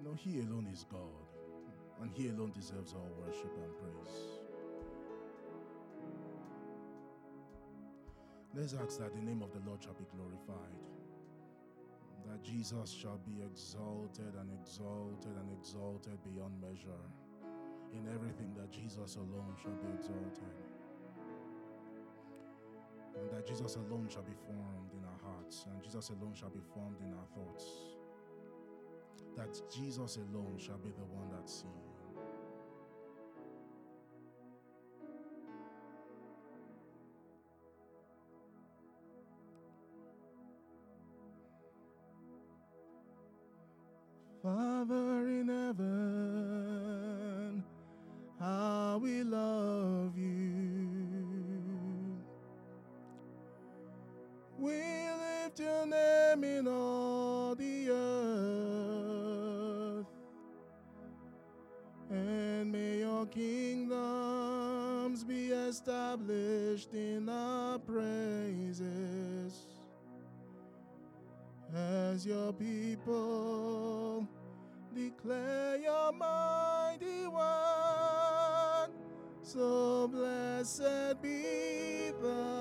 You know, He alone is God, and He alone deserves our worship and praise. Let's ask that the name of the Lord shall be glorified, that Jesus shall be exalted and exalted and exalted beyond measure. In everything, that Jesus alone shall be exalted, and that Jesus alone shall be formed in our hearts, and Jesus alone shall be formed in our thoughts, that Jesus alone shall be the one that sees. Kingdoms be established in our praises as your people declare your mighty one. So blessed be the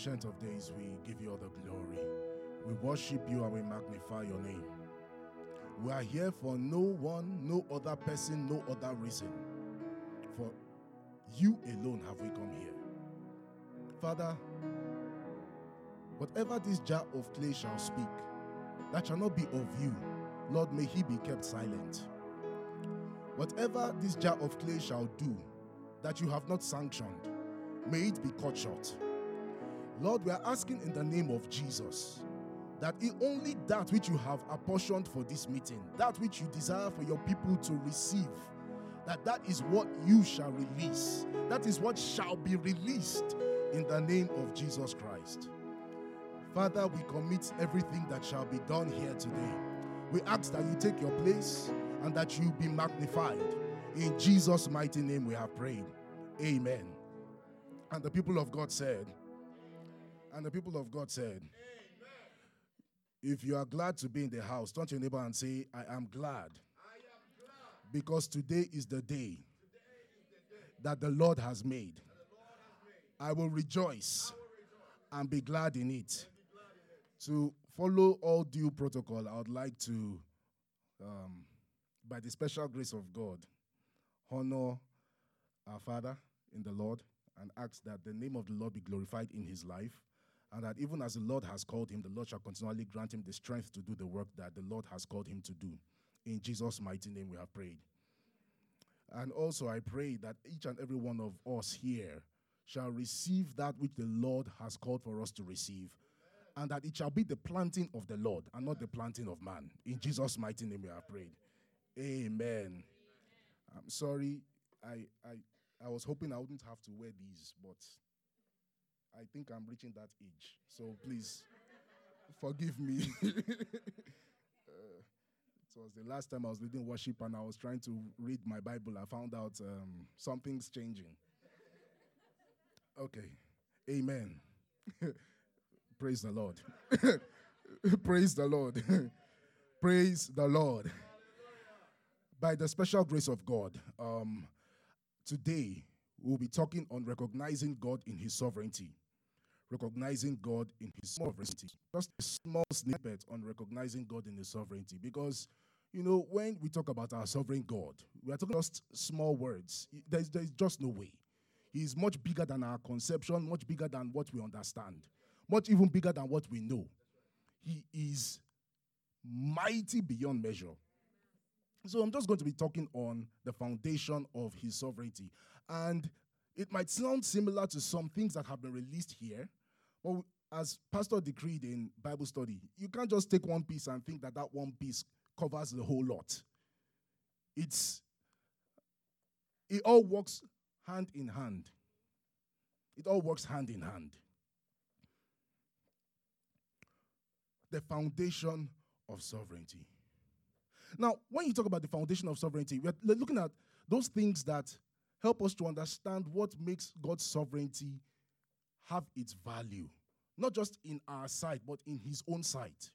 Ancient of days, we give you all the glory. We worship you and we magnify your name. We are here for no one, no other person, no other reason. For you alone have we come here. Father, whatever this jar of clay shall speak, that shall not be of you. Lord, may he be kept silent. Whatever this jar of clay shall do, that you have not sanctioned, may it be cut short. Lord, we are asking in the name of Jesus that only that which you have apportioned for this meeting, that which you desire for your people to receive, that that is what you shall release. That is what shall be released in the name of Jesus Christ. Father, we commit everything that shall be done here today. We ask that you take your place and that you be magnified. In Jesus' mighty name we have prayed. Amen. And the people of God said, and the people of God said, if you are glad to be in the house, turn to your neighbor and say, I am glad. Because today is the day that the Lord has made. I will rejoice and be glad in it. To follow all due protocol, I would like to, um, by the special grace of God, honor our Father in the Lord and ask that the name of the Lord be glorified in his life. And that even as the Lord has called him, the Lord shall continually grant him the strength to do the work that the Lord has called him to do. In Jesus' mighty name, we have prayed. And also, I pray that each and every one of us here shall receive that which the Lord has called for us to receive. And that it shall be the planting of the Lord and not the planting of man. In Jesus' mighty name, we have prayed. Amen. I'm sorry. I, I, I was hoping I wouldn't have to wear these, but I think I'm reaching that age. So please forgive me. uh, it was the last time I was leading worship and I was trying to read my Bible. I found out um, something's changing. Okay. Amen. Praise the Lord. Praise the Lord. Praise the Lord. By the special grace of God, um, today we'll be talking on recognizing God in His sovereignty. Recognizing God in His sovereignty. Just a small snippet on recognizing God in His sovereignty. Because you know, when we talk about our sovereign God, we are talking just small words. There's, there's just no way. He is much bigger than our conception, much bigger than what we understand, much even bigger than what we know. He is mighty beyond measure. So I'm just going to be talking on the foundation of his sovereignty. And it might sound similar to some things that have been released here, but as Pastor decreed in Bible study, you can't just take one piece and think that that one piece covers the whole lot. It's it all works hand in hand. It all works hand in hand. The foundation of sovereignty. Now, when you talk about the foundation of sovereignty, we're looking at those things that help us to understand what makes God's sovereignty have its value, not just in our sight, but in His own sight.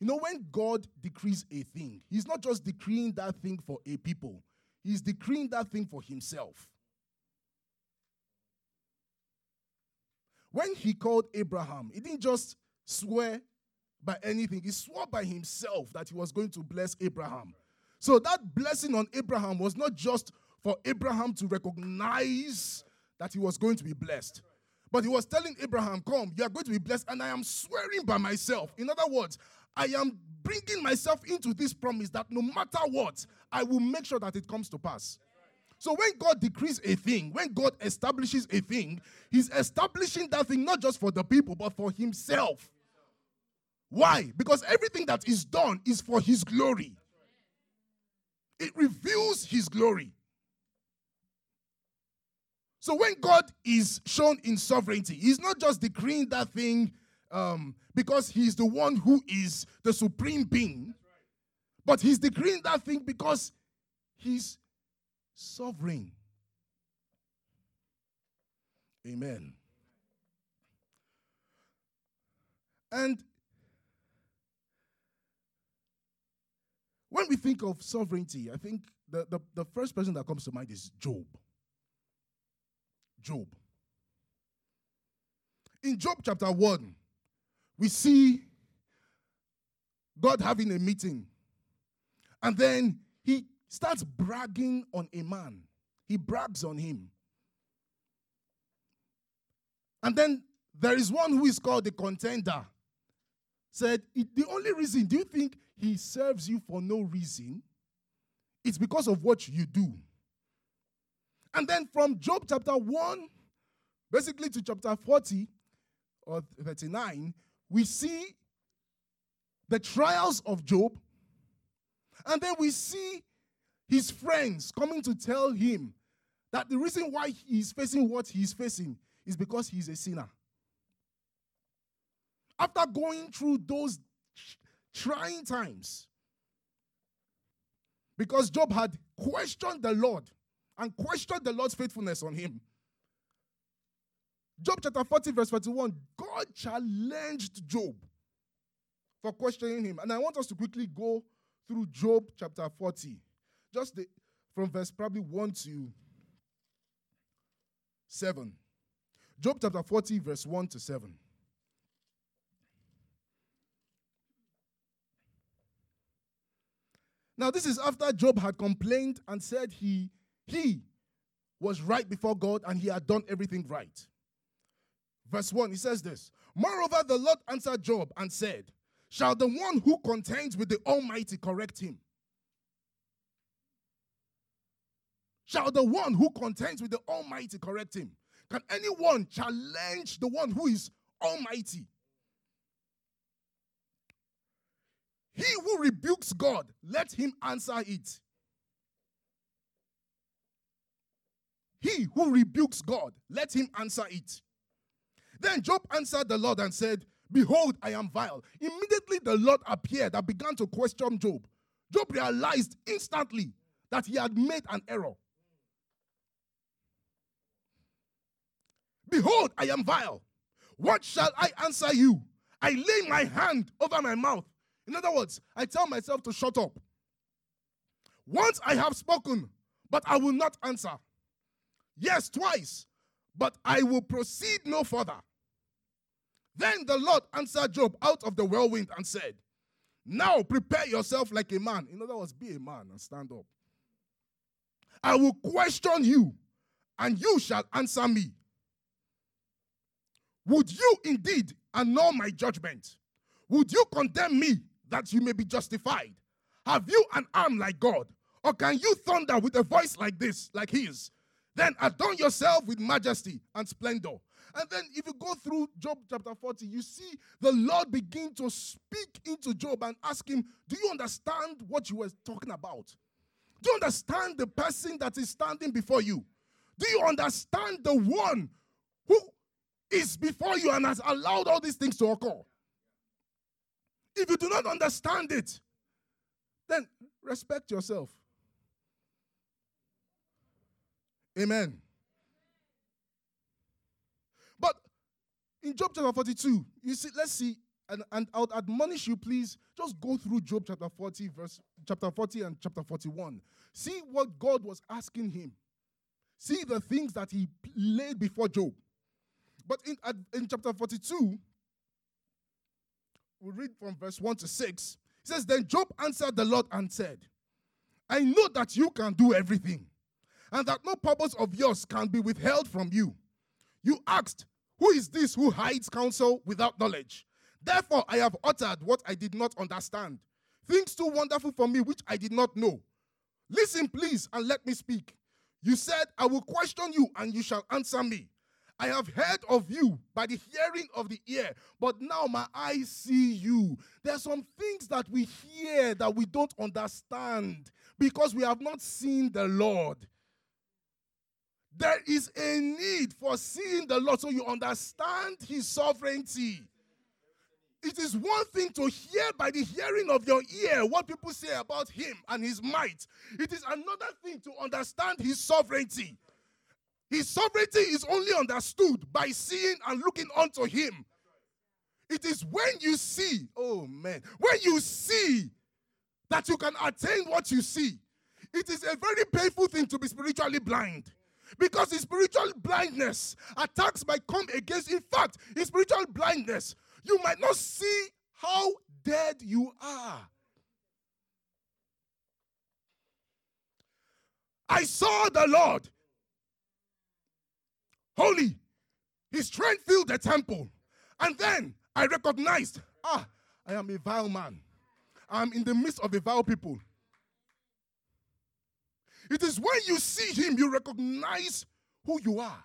You know, when God decrees a thing, He's not just decreeing that thing for a people, He's decreeing that thing for Himself. When He called Abraham, He didn't just swear by anything, He swore by Himself that He was going to bless Abraham. So that blessing on Abraham was not just for Abraham to recognize that he was going to be blessed. But he was telling Abraham, Come, you are going to be blessed, and I am swearing by myself. In other words, I am bringing myself into this promise that no matter what, I will make sure that it comes to pass. So when God decrees a thing, when God establishes a thing, He's establishing that thing not just for the people, but for Himself. Why? Because everything that is done is for His glory, it reveals His glory. So when God is shown in sovereignty, He's not just decreeing that thing um, because He's the one who is the supreme being, but He's decreeing that thing because He's sovereign. Amen. And when we think of sovereignty, I think the, the, the first person that comes to mind is Job. Job. In Job chapter 1, we see God having a meeting. And then he starts bragging on a man. He brags on him. And then there is one who is called the contender. Said, The only reason, do you think he serves you for no reason? It's because of what you do. And then from Job chapter 1, basically to chapter 40 or 39, we see the trials of Job. And then we see his friends coming to tell him that the reason why he's facing what he's facing is because he's a sinner. After going through those trying times, because Job had questioned the Lord and questioned the Lord's faithfulness on him. Job chapter 40, verse 41, God challenged Job for questioning him. And I want us to quickly go through Job chapter 40, just the, from verse probably 1 to 7. Job chapter 40, verse 1 to 7. Now, this is after Job had complained and said he he was right before God and he had done everything right. Verse 1, he says this Moreover, the Lord answered Job and said, Shall the one who contends with the Almighty correct him? Shall the one who contends with the Almighty correct him? Can anyone challenge the one who is Almighty? He who rebukes God, let him answer it. He who rebukes God, let him answer it. Then Job answered the Lord and said, Behold, I am vile. Immediately the Lord appeared and began to question Job. Job realized instantly that he had made an error. Behold, I am vile. What shall I answer you? I lay my hand over my mouth. In other words, I tell myself to shut up. Once I have spoken, but I will not answer. Yes, twice, but I will proceed no further. Then the Lord answered Job out of the whirlwind and said, Now prepare yourself like a man. In other words, be a man and stand up. I will question you, and you shall answer me. Would you indeed annul my judgment? Would you condemn me that you may be justified? Have you an arm like God? Or can you thunder with a voice like this, like his? Then adorn yourself with majesty and splendor. And then, if you go through Job chapter 40, you see the Lord begin to speak into Job and ask him, Do you understand what you were talking about? Do you understand the person that is standing before you? Do you understand the one who is before you and has allowed all these things to occur? If you do not understand it, then respect yourself. Amen. But in Job chapter 42, you see, let's see, and, and I would admonish you, please, just go through Job chapter 40, verse chapter 40 and chapter 41. See what God was asking him. See the things that he laid before Job. But in, in chapter 42, we read from verse 1 to 6. It says, Then Job answered the Lord and said, I know that you can do everything, and that no purpose of yours can be withheld from you. You asked, Who is this who hides counsel without knowledge? Therefore, I have uttered what I did not understand, things too wonderful for me which I did not know. Listen, please, and let me speak. You said, I will question you, and you shall answer me. I have heard of you by the hearing of the ear, but now my eyes see you. There are some things that we hear that we don't understand because we have not seen the Lord. There is a need for seeing the Lord so you understand His sovereignty. It is one thing to hear by the hearing of your ear what people say about Him and His might, it is another thing to understand His sovereignty. His sovereignty is only understood by seeing and looking unto Him. It is when you see, oh man, when you see that you can attain what you see. It is a very painful thing to be spiritually blind. Because his spiritual blindness, attacks might come against. In fact, his spiritual blindness, you might not see how dead you are. I saw the Lord holy. His strength filled the temple. And then I recognized, ah, I am a vile man. I'm in the midst of a vile people. It is when you see him, you recognize who you are.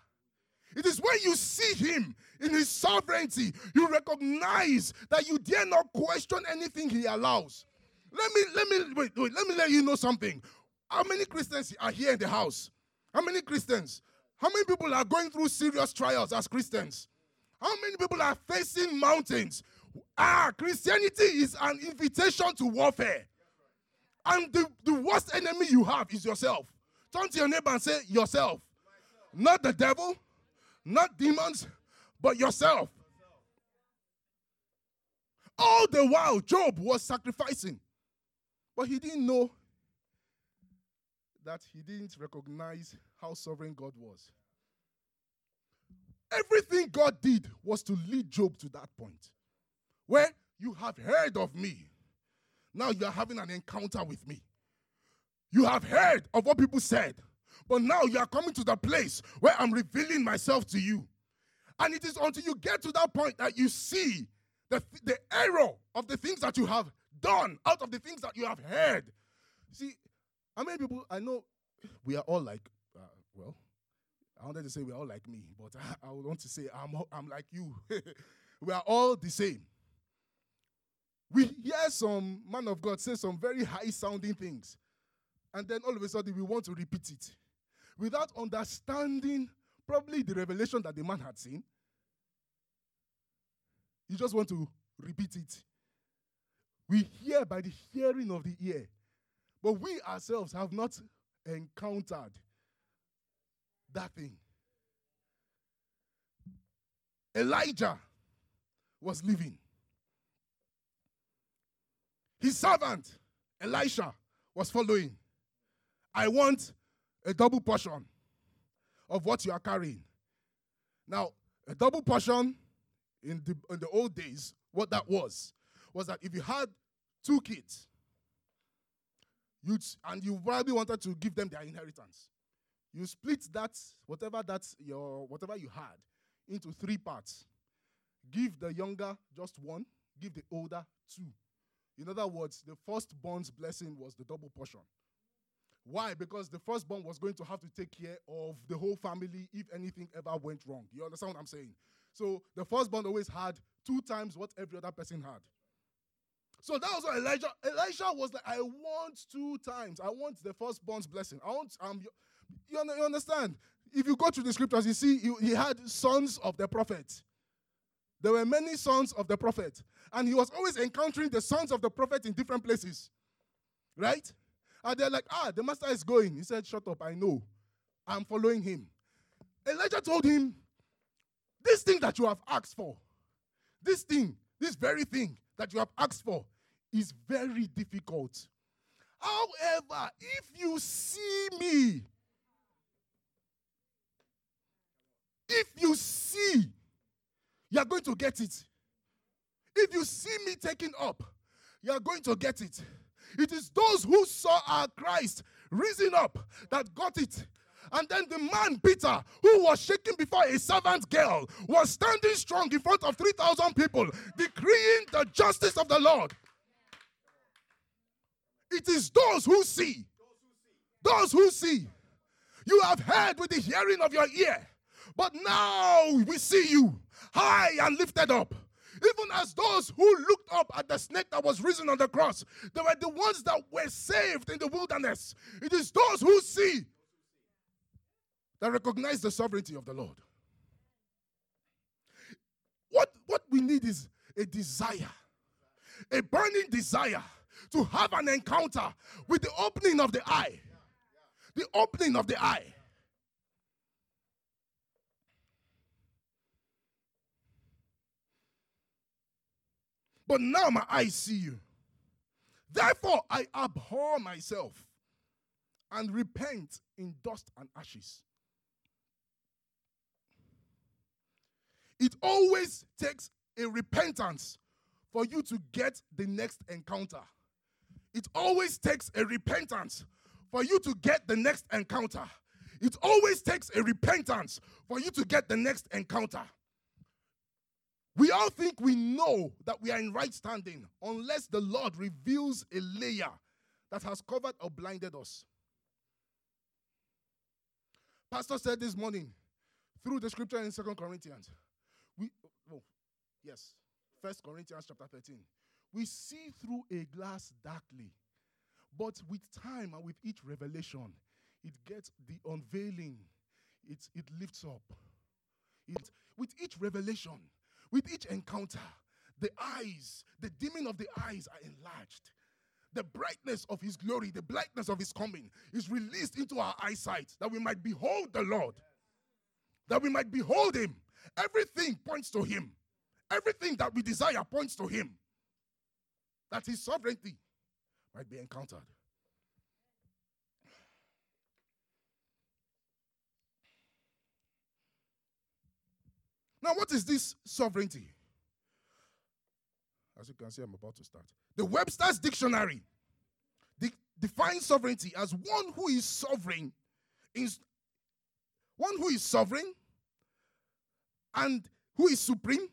It is when you see him in his sovereignty, you recognize that you dare not question anything he allows. Let me let me wait, wait, let me let you know something. How many Christians are here in the house? How many Christians? How many people are going through serious trials as Christians? How many people are facing mountains? Ah, Christianity is an invitation to warfare. And the, the worst enemy you have is yourself. Turn to your neighbor and say, Yourself. Not the devil, not demons, but yourself. All the while, Job was sacrificing. But he didn't know that he didn't recognize how sovereign God was. Everything God did was to lead Job to that point where you have heard of me. Now you are having an encounter with me. You have heard of what people said, but now you are coming to the place where I'm revealing myself to you. And it is until you get to that point that you see the, the error of the things that you have done out of the things that you have heard. See, how many people I know we are all like, uh, well, I wanted to say we're all like me, but I, I want to say I'm, I'm like you. we are all the same. We hear some man of God say some very high sounding things, and then all of a sudden we want to repeat it without understanding probably the revelation that the man had seen. You just want to repeat it. We hear by the hearing of the ear, but we ourselves have not encountered that thing. Elijah was living. His servant, Elisha, was following. I want a double portion of what you are carrying. Now, a double portion in the, in the old days, what that was, was that if you had two kids. You and you probably wanted to give them their inheritance. You split that, whatever that's your whatever you had, into three parts. Give the younger just one, give the older two. In other words, the firstborn's blessing was the double portion. Why? Because the firstborn was going to have to take care of the whole family if anything ever went wrong. You understand what I'm saying? So the firstborn always had two times what every other person had. So that was what Elijah. Elijah was like, I want two times. I want the firstborn's blessing. I want um you, you understand? If you go to the scriptures, you see he, had sons of the prophet. There were many sons of the prophet. And he was always encountering the sons of the prophet in different places. Right? And they're like, ah, the master is going. He said, Shut up, I know. I'm following him. Elijah told him, This thing that you have asked for, this thing, this very thing that you have asked for, is very difficult. However, if you see me, if you see, you are going to get it. If you see me taking up, you are going to get it. It is those who saw our Christ risen up that got it. And then the man, Peter, who was shaking before a servant girl, was standing strong in front of 3,000 people, decreeing the justice of the Lord. It is those who see. Those who see. You have heard with the hearing of your ear, but now we see you high and lifted up even as those who looked up at the snake that was risen on the cross, they were the ones that were saved in the wilderness. It is those who see that recognize the sovereignty of the Lord. What, what we need is a desire, a burning desire to have an encounter with the opening of the eye. The opening of the eye. But now my eyes see you. Therefore, I abhor myself and repent in dust and ashes. It always takes a repentance for you to get the next encounter. It always takes a repentance for you to get the next encounter. It always takes a repentance for you to get the next encounter. We all think we know that we are in right standing unless the Lord reveals a layer that has covered or blinded us. Pastor said this morning through the scripture in Second Corinthians. We oh, yes, First Corinthians chapter 13. We see through a glass darkly, but with time and with each revelation, it gets the unveiling, it, it lifts up. It, with each revelation, with each encounter, the eyes, the dimming of the eyes are enlarged. The brightness of his glory, the brightness of his coming is released into our eyesight that we might behold the Lord, that we might behold him. Everything points to him. Everything that we desire points to him. That his sovereignty might be encountered. Now, what is this sovereignty? As you can see, I'm about to start. The Webster's Dictionary de- defines sovereignty as one who is sovereign, is one who is sovereign and who is supreme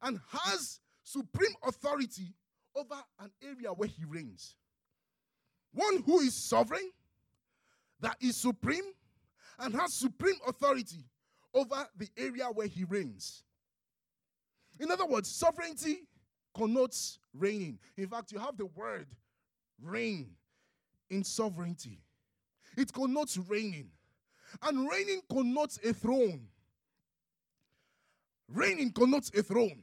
and has supreme authority over an area where he reigns. One who is sovereign, that is supreme, and has supreme authority over the area where he reigns. In other words, sovereignty connotes reigning. In fact, you have the word reign in sovereignty, it connotes reigning. And reigning connotes a throne. Reigning connotes a throne.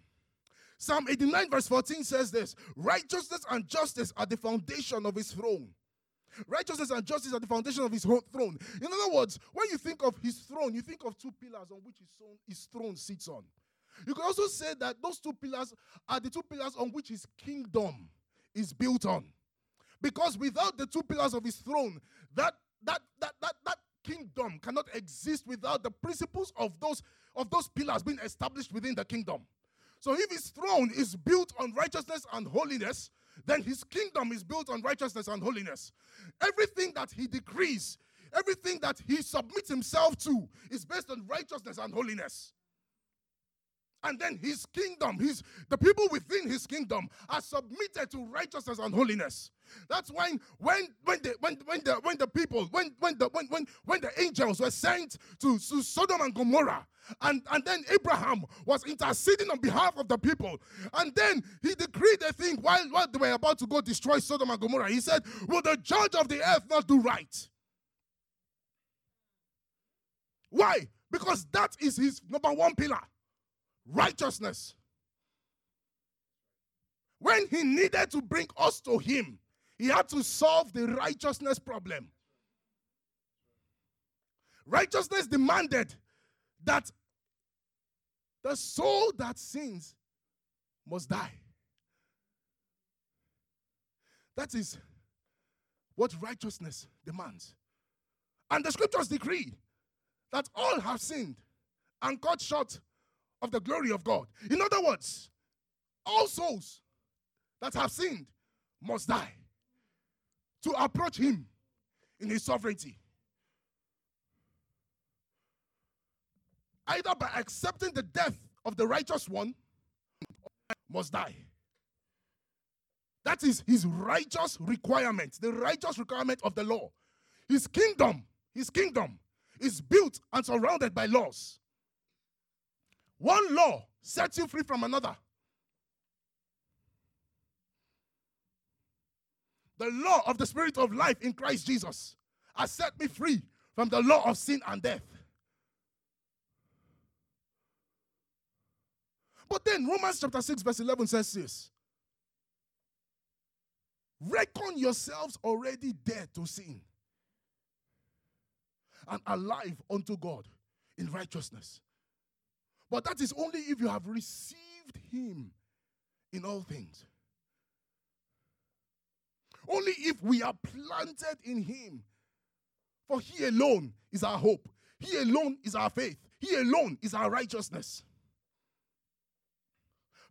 Psalm 89, verse 14 says this Righteousness and justice are the foundation of his throne. Righteousness and justice are the foundation of his throne. In other words, when you think of his throne, you think of two pillars on which his throne, his throne sits on. You can also say that those two pillars are the two pillars on which his kingdom is built on. Because without the two pillars of his throne, that that that that that kingdom cannot exist without the principles of those of those pillars being established within the kingdom. So if his throne is built on righteousness and holiness, then his kingdom is built on righteousness and holiness. Everything that he decrees, everything that he submits himself to, is based on righteousness and holiness. And then his kingdom, his the people within his kingdom are submitted to righteousness and holiness. That's when when when the when when the when the people when when the when when, when the angels were sent to, to Sodom and Gomorrah and, and then Abraham was interceding on behalf of the people. And then he decreed a thing while, while they were about to go destroy Sodom and Gomorrah. He said, Will the judge of the earth not do right? Why? Because that is his number one pillar righteousness. When he needed to bring us to him, he had to solve the righteousness problem. Righteousness demanded that the soul that sins must die. That is what righteousness demands. And the scriptures decree that all have sinned and cut short of the glory of God. In other words, all souls that have sinned must die to approach Him in His sovereignty. Either by accepting the death of the righteous one, must die. That is his righteous requirement, the righteous requirement of the law. His kingdom, his kingdom is built and surrounded by laws. One law sets you free from another. The law of the Spirit of life in Christ Jesus has set me free from the law of sin and death. But then Romans chapter 6, verse 11 says this Reckon yourselves already dead to sin and alive unto God in righteousness. But that is only if you have received Him in all things. Only if we are planted in Him. For He alone is our hope, He alone is our faith, He alone is our righteousness.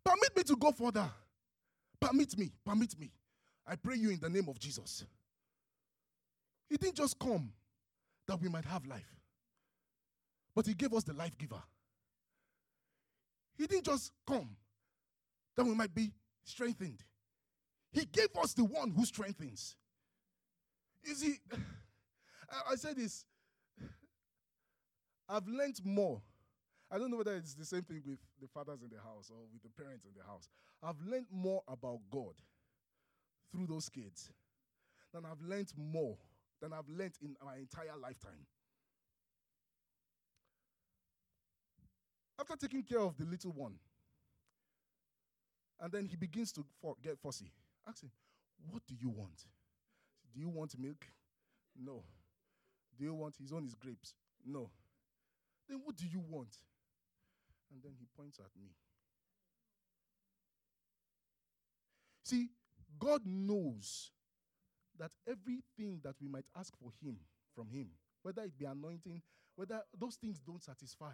Permit me to go further. Permit me, permit me. I pray you in the name of Jesus. He didn't just come that we might have life, but He gave us the life giver. He didn't just come that we might be strengthened. He gave us the one who strengthens. You see, I, said this. I've learned more. I don't know whether it's the same thing with the fathers in the house or with the parents in the house. I've learned more about God through those kids than I've learned more than I've learned in my entire lifetime. After taking care of the little one, and then he begins to get fussy. Ask him, What do you want? Do you want milk? No. Do you want his own is grapes? No. Then what do you want? And then he points at me. See, God knows that everything that we might ask for him from him, whether it be anointing, whether those things don't satisfy.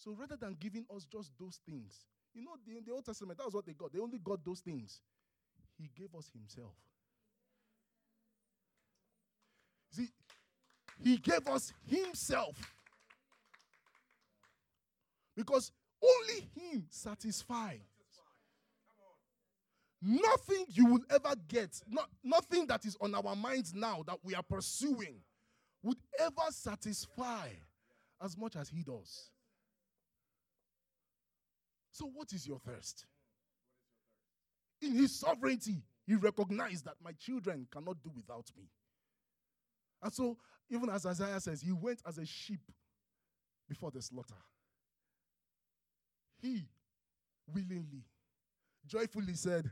So rather than giving us just those things, you know, the, in the Old Testament, that was what they got. They only got those things. He gave us Himself. See, He gave us Himself. Because only Him satisfies. Nothing you will ever get, not, nothing that is on our minds now that we are pursuing, would ever satisfy as much as He does. So, what is your thirst? In his sovereignty, he recognized that my children cannot do without me. And so, even as Isaiah says, he went as a sheep before the slaughter. He willingly, joyfully said,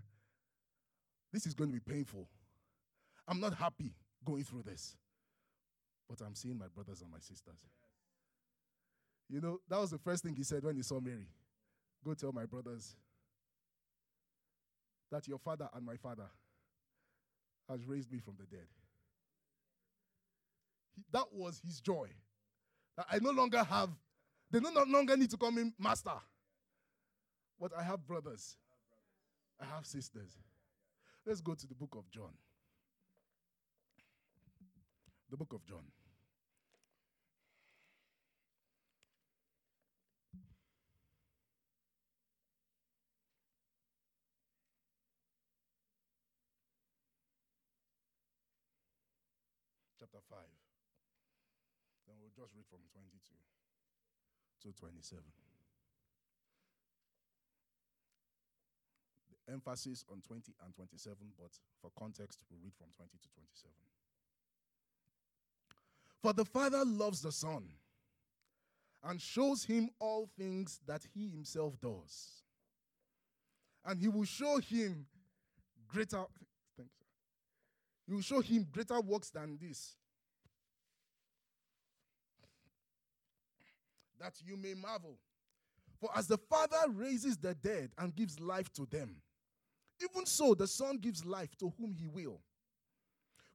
This is going to be painful. I'm not happy going through this, but I'm seeing my brothers and my sisters. You know, that was the first thing he said when he saw Mary. Go tell my brothers that your father and my father has raised me from the dead. He, that was his joy. That I no longer have, they no longer need to call me master. But I have brothers. I have sisters. Let's go to the book of John. The book of John. Chapter 5. Then we'll just read from 22 to 27. The emphasis on 20 and 27, but for context, we'll read from 20 to 27. For the Father loves the Son and shows him all things that he himself does. And he will show him greater thank you. He will show him greater works than this. That you may marvel. For as the Father raises the dead and gives life to them, even so the Son gives life to whom he will.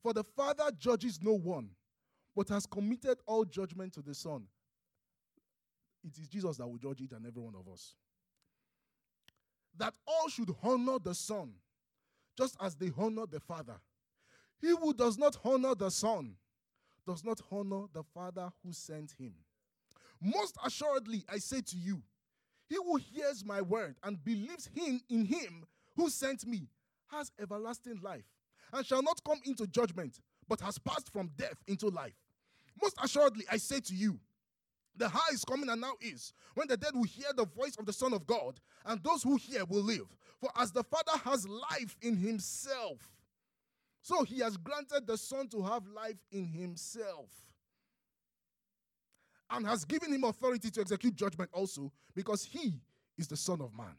For the Father judges no one, but has committed all judgment to the Son. It is Jesus that will judge each and every one of us. That all should honor the Son, just as they honor the Father. He who does not honor the Son does not honor the Father who sent him. Most assuredly, I say to you, he who hears my word and believes him in him who sent me has everlasting life and shall not come into judgment, but has passed from death into life. Most assuredly, I say to you, the hour is coming and now is when the dead will hear the voice of the Son of God, and those who hear will live. For as the Father has life in himself, so he has granted the Son to have life in himself. And has given him authority to execute judgment also, because he is the Son of Man.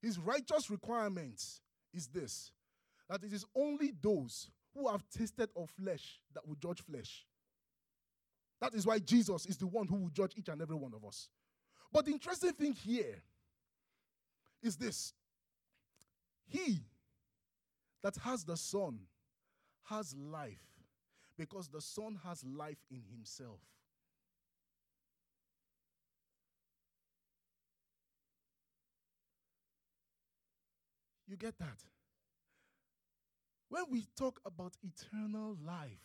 His righteous requirement is this that it is only those who have tasted of flesh that will judge flesh. That is why Jesus is the one who will judge each and every one of us. But the interesting thing here is this He that has the Son has life because the Son has life in himself. You get that? When we talk about eternal life,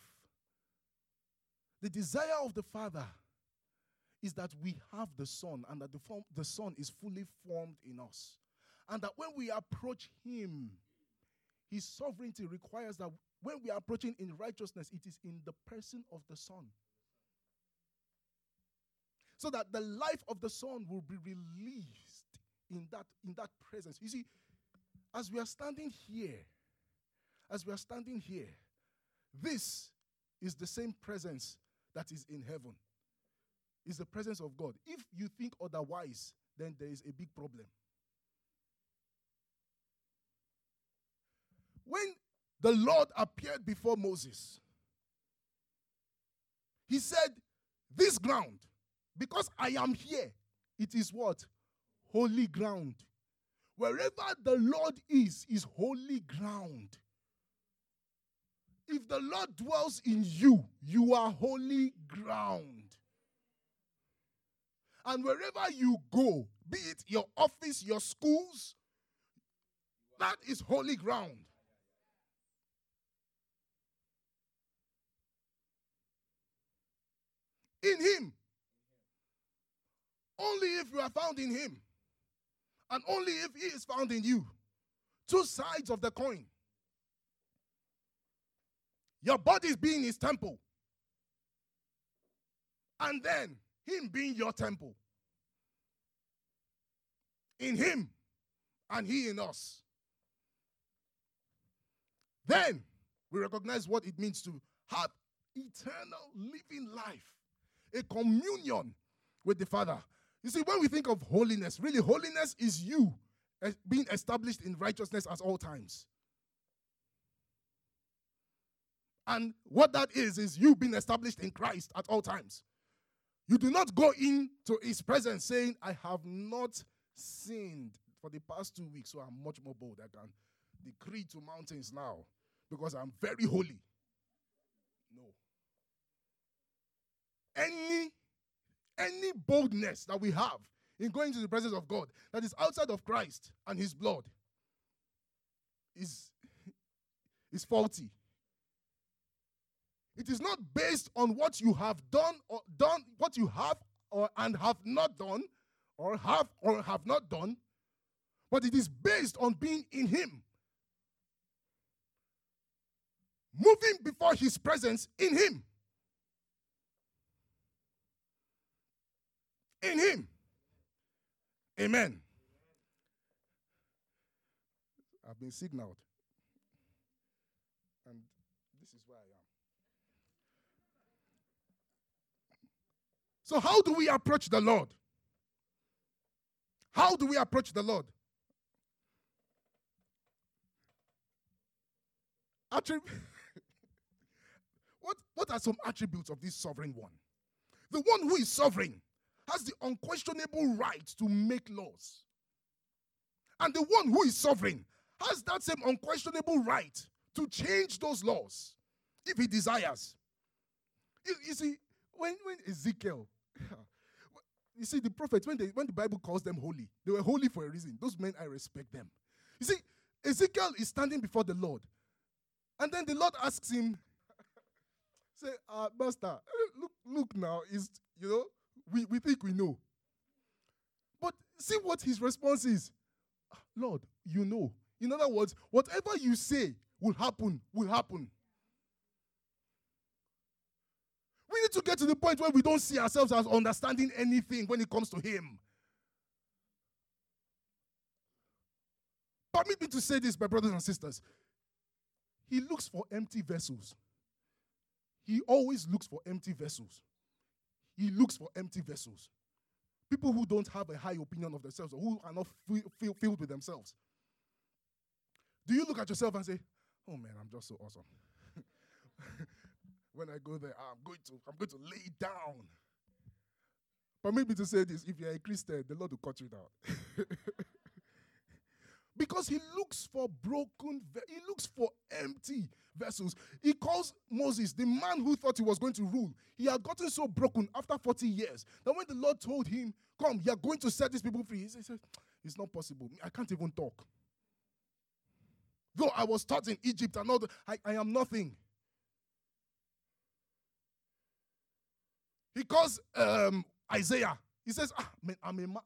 the desire of the Father is that we have the Son and that the, form, the Son is fully formed in us. And that when we approach Him, His sovereignty requires that when we are approaching in righteousness, it is in the person of the Son. So that the life of the Son will be released in that, in that presence. You see, as we are standing here, as we are standing here, this is the same presence that is in heaven. Is the presence of God. If you think otherwise, then there is a big problem. When the Lord appeared before Moses, he said, This ground, because I am here, it is what? Holy ground. Wherever the Lord is, is holy ground. If the Lord dwells in you, you are holy ground. And wherever you go, be it your office, your schools, that is holy ground. In Him. Only if you are found in Him. And only if He is found in you. Two sides of the coin. Your body is being His temple. And then Him being your temple. In Him and He in us. Then we recognize what it means to have eternal living life, a communion with the Father. You see, when we think of holiness, really, holiness is you eh, being established in righteousness at all times. And what that is, is you being established in Christ at all times. You do not go into his presence saying, I have not sinned for the past two weeks, so I'm much more bold. I can decree to mountains now because I'm very holy. No. Any any boldness that we have in going to the presence of God that is outside of Christ and his blood is is faulty. It is not based on what you have done or done, what you have or and have not done, or have or have not done, but it is based on being in Him. Moving before His presence in Him. In Him. Amen. I've been signaled. And this is where I am. So, how do we approach the Lord? How do we approach the Lord? Attrib- what, what are some attributes of this sovereign one? The one who is sovereign has the unquestionable right to make laws. And the one who is sovereign has that same unquestionable right to change those laws if he desires. You, you see, when, when Ezekiel, you see, the prophets, when, they, when the Bible calls them holy, they were holy for a reason. Those men, I respect them. You see, Ezekiel is standing before the Lord. And then the Lord asks him, say, uh, Master, look, look now, is you know, we, we think we know. But see what his response is. Ah, Lord, you know. In other words, whatever you say will happen, will happen. We need to get to the point where we don't see ourselves as understanding anything when it comes to Him. Permit me to say this, my brothers and sisters. He looks for empty vessels. He always looks for empty vessels. He looks for empty vessels. People who don't have a high opinion of themselves or who are not filled with themselves. Do you look at yourself and say, "Oh man, I'm just so awesome." when I go there, I'm going to I'm going to lay down. Permit me to say this: if you're a Christian, the Lord will cut you down. because he looks for broken, he looks for empty vessels. He calls Moses the man who thought he was going to rule. He had gotten so broken after 40 years that when the Lord told him, Come, you're going to set these people free, he said, It's not possible. I can't even talk. Though I was taught in Egypt and all that, I, I am nothing. He calls um, Isaiah. He says, ah, man, I'm,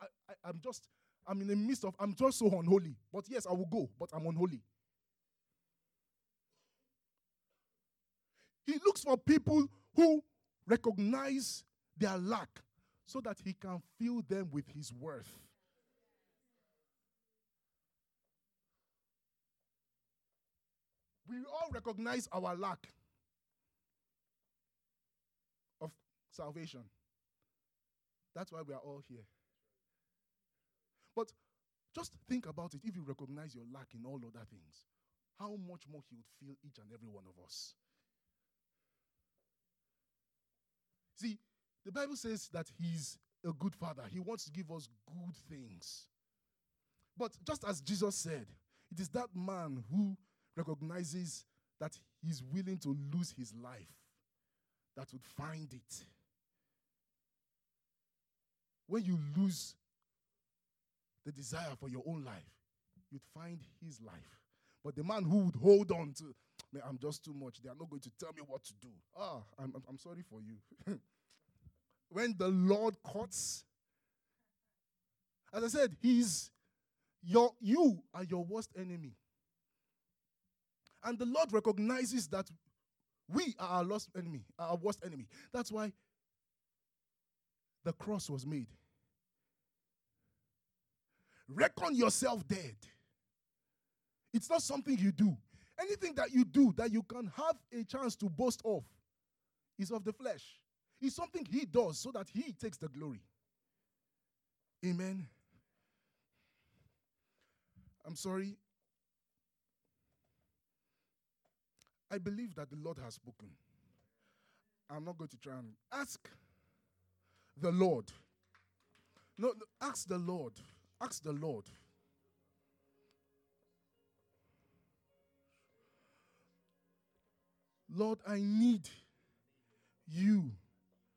I'm just, I'm in the midst of, I'm just so unholy. But yes, I will go, but I'm unholy. He looks for people who recognize their lack so that he can fill them with his worth. we all recognize our lack of salvation. That's why we are all here. Just think about it. If you recognize your lack in all other things, how much more He would feel each and every one of us. See, the Bible says that He's a good Father, He wants to give us good things. But just as Jesus said, it is that man who recognizes that he's willing to lose his life that would find it. When you lose the desire for your own life, you'd find his life. But the man who would hold on to, man, I'm just too much. They are not going to tell me what to do. Ah, I'm, I'm I'm sorry for you. when the Lord cuts, as I said, he's your you are your worst enemy. And the Lord recognizes that we are our lost enemy, our worst enemy. That's why the cross was made. Reckon yourself dead. It's not something you do. Anything that you do that you can have a chance to boast of is of the flesh. It's something he does so that he takes the glory. Amen. I'm sorry, I believe that the Lord has spoken. I'm not going to try and ask the Lord. No, ask the Lord. Ask the Lord. Lord, I need you